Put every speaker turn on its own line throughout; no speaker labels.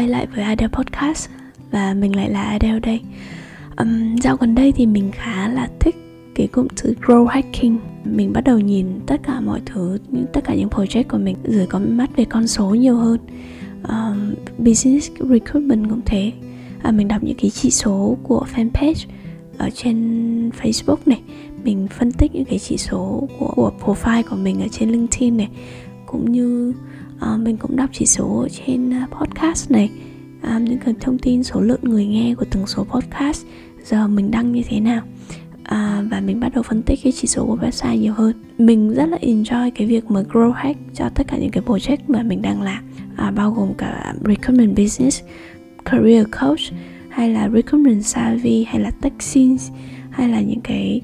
quay lại với Adele Podcast Và mình lại là Adele đây. Um, Dạo gần đây thì mình khá là thích cái cụm từ grow hacking Mình bắt đầu nhìn tất cả mọi thứ, những tất cả những project của mình dưới có mắt về con số nhiều hơn. Um, Business recruitment cũng thế. À, Mình đọc những cái chỉ số của fanpage ở trên Facebook này. Mình phân tích những cái chỉ số của, của profile của mình ở trên LinkedIn này. Cũng như à, mình cũng đọc chỉ số trên ờ, podcast này. À, những cái thông tin số lượng người nghe của từng số podcast giờ mình đăng như thế nào. À, và mình bắt đầu phân tích cái chỉ số của website nhiều hơn. Mình rất là enjoy cái việc mà grow hack cho tất cả những cái project mà mình đang làm. À, bao gồm cả recruitment business career coach hay là recruitment savvy hay là tech scenes hay là những cái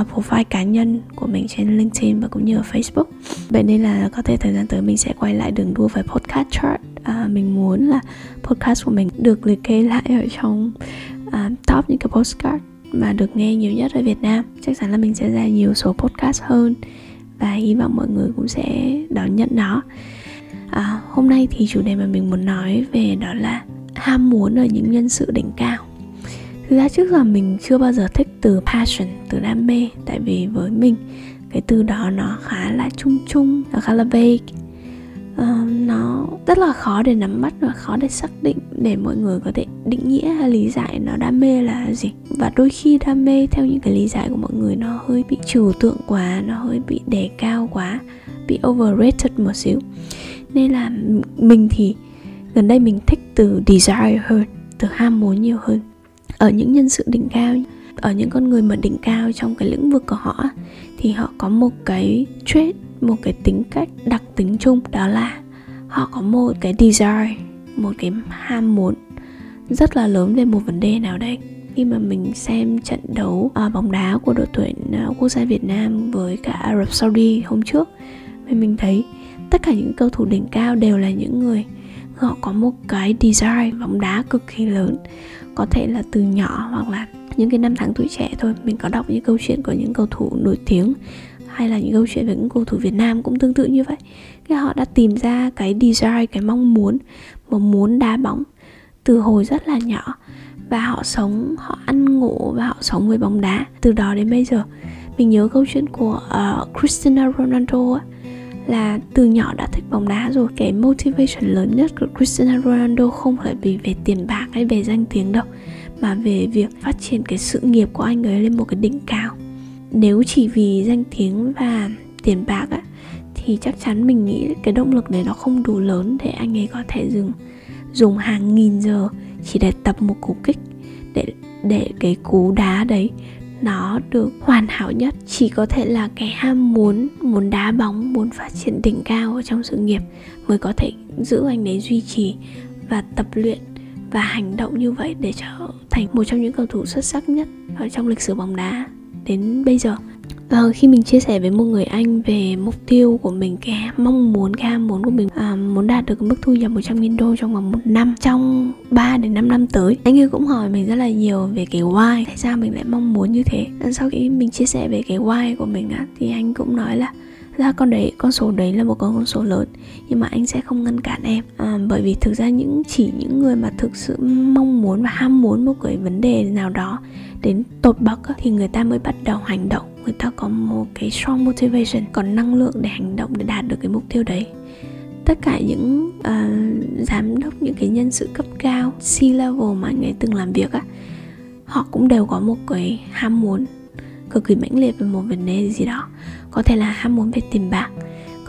uh, profile cá nhân của mình trên LinkedIn và cũng như ở Facebook. Vậy nên là có thể thời gian tới mình sẽ quay lại đường đua về podcast chart. Uh, mình muốn là podcast của mình được liệt kê lại ở trong uh, top những cái postcard mà được nghe nhiều nhất ở Việt Nam. Chắc chắn là mình sẽ ra nhiều số podcast hơn và hy vọng mọi người cũng sẽ đón nhận nó. À, hôm nay thì chủ đề mà mình muốn nói về đó là ham muốn ở những nhân sự đỉnh cao thực ra trước giờ mình chưa bao giờ thích từ passion từ đam mê. Tại vì với mình cái từ đó nó khá là chung chung nó khá là vague. Uh, nó rất là khó để nắm bắt và khó để xác định để mọi người có thể định nghĩa hay lý giải nó. Đam mê là gì? Và đôi khi đam mê theo những cái lý giải của mọi người nó hơi bị trừu tượng quá nó hơi bị đề cao quá bị overrated một xíu. Nên là mình thì gần đây mình thích từ desire hơn từ ham muốn nhiều hơn ở những nhân sự đỉnh cao ở những con người mà đỉnh cao trong cái lĩnh vực của họ thì họ có một cái trait một cái tính cách đặc tính chung đó là họ có một cái desire một cái ham muốn rất là lớn về một vấn đề nào đấy. khi mà mình xem trận đấu à, bóng đá của đội tuyển à, quốc gia Việt Nam với cả Arab Saudi hôm trước thì mình thấy tất cả những cầu thủ đỉnh cao đều là những người họ có một cái desire bóng đá cực kỳ lớn. Có thể là từ nhỏ hoặc là những cái năm tháng tuổi trẻ thôi mình có đọc những câu chuyện của những cầu thủ nổi tiếng hay là những câu chuyện về những cầu thủ Việt Nam cũng tương tự như vậy. Cái họ đã tìm ra cái desire cái mong muốn mà muốn đá bóng từ hồi rất là nhỏ. Và họ sống họ ăn ngủ và họ sống với bóng đá từ đó đến bây giờ. Mình nhớ câu chuyện của uh, Cristiano Ronaldo ấy là từ nhỏ đã thích bóng đá rồi. Cái motivation lớn nhất của Cristiano Ronaldo không phải vì về tiền bạc hay về danh tiếng đâu, mà về việc phát triển cái sự nghiệp của anh ấy lên một cái đỉnh cao. Nếu chỉ vì danh tiếng và tiền bạc á, thì chắc chắn mình nghĩ cái động lực đấy nó không đủ lớn để anh ấy có thể dừng, dùng hàng nghìn giờ chỉ để tập một cú kích, để để cái cú đá đấy nó được hoàn hảo nhất. Chỉ có thể là cái ham muốn muốn đá bóng, muốn phát triển đỉnh cao ở trong sự nghiệp mới có thể giữ anh ấy duy trì và tập luyện và hành động như vậy để trở thành một trong những cầu thủ xuất sắc nhất ở trong lịch sử bóng đá đến bây giờ và khi mình chia sẻ với một người anh về mục tiêu của mình cái mong muốn cái ham muốn của mình à, muốn đạt được mức thu nhập 100 nghìn đô trong vòng một năm trong 3 đến 5 năm tới anh ấy cũng hỏi mình rất là nhiều về cái why tại sao mình lại mong muốn như thế. Sau khi mình chia sẻ về cái why của mình á thì anh cũng nói là ra con đấy con số đấy là một con số lớn nhưng mà anh sẽ không ngăn cản em. À, bởi vì thực ra những chỉ những người mà thực sự mong muốn và ham muốn một cái vấn đề nào đó đến tột bậc thì người ta mới bắt đầu hành động người ta có một cái strong motivation còn năng lượng để hành động để đạt được cái mục tiêu đấy. Tất cả những uh, giám đốc những cái nhân sự cấp cao C level mà anh ấy từng làm việc á họ cũng đều có một cái ham muốn cực kỳ mãnh liệt về một vấn đề gì đó. Có thể là ham muốn về tiền bạc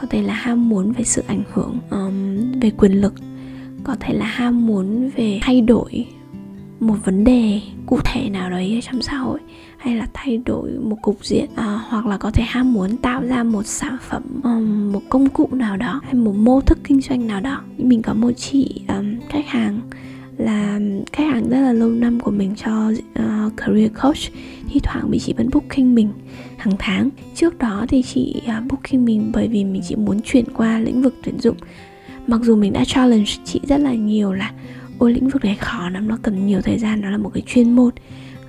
có thể là ham muốn về sự ảnh hưởng um, về quyền lực có thể là ham muốn về thay đổi một vấn đề cụ thể nào đấy trong xã hội hay là thay đổi một cục diện à, hoặc là có thể ham muốn tạo ra một sản phẩm um, một công cụ nào đó hay một mô thức kinh doanh nào đó. Mình có một chị um, khách hàng là khách hàng rất là lâu năm của mình cho uh, career coach. Thi thoảng bị chị vẫn booking mình hàng tháng. Trước đó thì chị uh, booking mình bởi vì mình chỉ muốn chuyển qua lĩnh vực tuyển dụng. Mặc dù mình đã challenge chị rất là nhiều là ôi lĩnh vực này khó lắm nó cần nhiều thời gian nó là một cái chuyên môn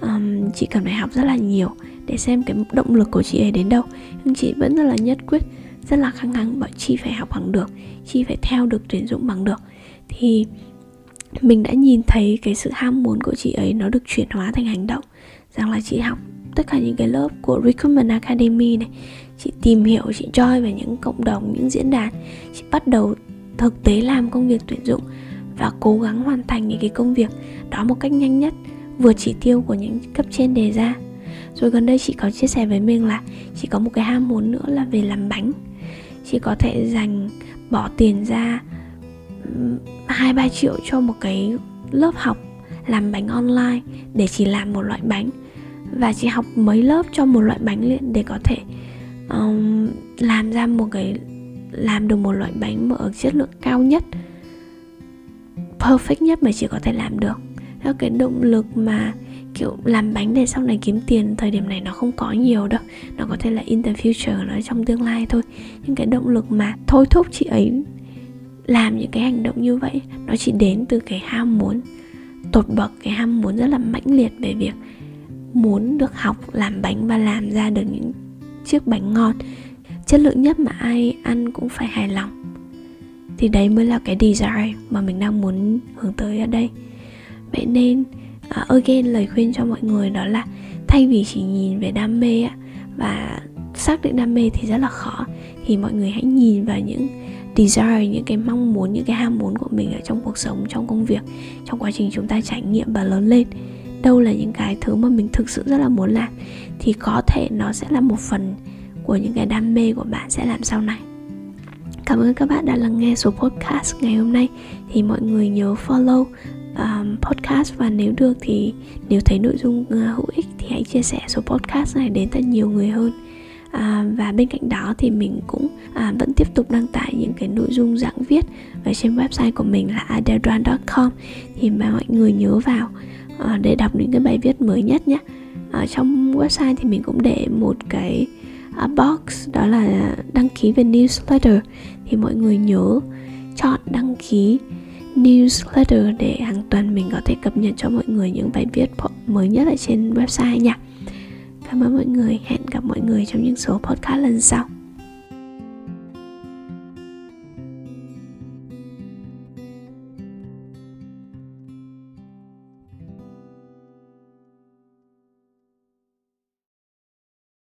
um, chị cần phải học rất là nhiều để xem cái động lực của chị ấy đến đâu. Nhưng chị vẫn rất là nhất quyết rất là khăng khăng bảo chị phải học bằng được chị phải theo được tuyển dụng bằng được. Thì mình đã nhìn thấy cái sự ham muốn của chị ấy nó được chuyển hóa thành hành động. Rằng là chị học tất cả những cái lớp của Recruitment Academy này chị tìm hiểu chị join vào những cộng đồng những diễn đàn chị bắt đầu thực tế làm công việc tuyển dụng và cố gắng hoàn thành những cái công việc đó một cách nhanh nhất vượt chỉ tiêu của những cấp trên đề ra. Rồi gần đây chị có chia sẻ với mình là chị có một cái ham muốn nữa là về làm bánh. Chị có thể dành bỏ tiền ra hai ba triệu cho một cái lớp học làm bánh online để chỉ làm một loại bánh. Và chị học mấy lớp cho một loại bánh liền để có thể um, làm ra một cái làm được một loại bánh mà ở chất lượng cao nhất perfect nhất mà chị có thể làm được theo cái động lực mà, kiểu, làm bánh để sau này kiếm tiền, thời điểm này nó không có nhiều đâu. Nó có thể là in the future, nó trong tương lai thôi. Nhưng cái động lực mà thôi thúc chị ấy làm những cái hành động như vậy, nó chỉ đến từ cái ham muốn tột bậc, cái ham muốn rất là mãnh liệt về việc muốn được học làm bánh và làm ra được những chiếc bánh ngon. Chất lượng nhất mà ai ăn cũng phải hài lòng. Thì đấy mới là cái desire mà mình đang muốn hướng tới ở đây vậy nên uh, again lời khuyên cho mọi người đó là thay vì chỉ nhìn về đam mê á và xác định đam mê thì rất là khó thì mọi người hãy nhìn vào những desire những cái mong muốn những cái ham muốn của mình ở trong cuộc sống trong công việc trong quá trình chúng ta trải nghiệm và lớn lên. Đâu là những cái thứ mà mình thực sự rất là muốn làm thì có thể nó sẽ là một phần của những cái đam mê của bạn sẽ làm sau này. Cảm ơn các bạn đã lắng nghe số podcast ngày hôm nay. Thì mọi người nhớ follow um, podcast. Và nếu được thì nếu thấy nội dung uh, hữu ích thì hãy chia sẻ số podcast này đến thật nhiều người hơn. À, và bên cạnh đó thì mình cũng à, vẫn tiếp tục đăng tải những cái nội dung giảng viết ở trên website của mình là adeldran.com thì mà mọi người nhớ vào à, để đọc những cái bài viết mới nhất nhé. Ở trong website thì mình cũng để một cái à, box đó là đăng ký về newsletter. Thì mọi người nhớ chọn đăng ký newsletter để hàng tuần mình có thể cập nhật cho mọi người những bài viết mới nhất ở trên website nha. Cảm ơn mọi người, hẹn gặp mọi người trong những số podcast lần sau.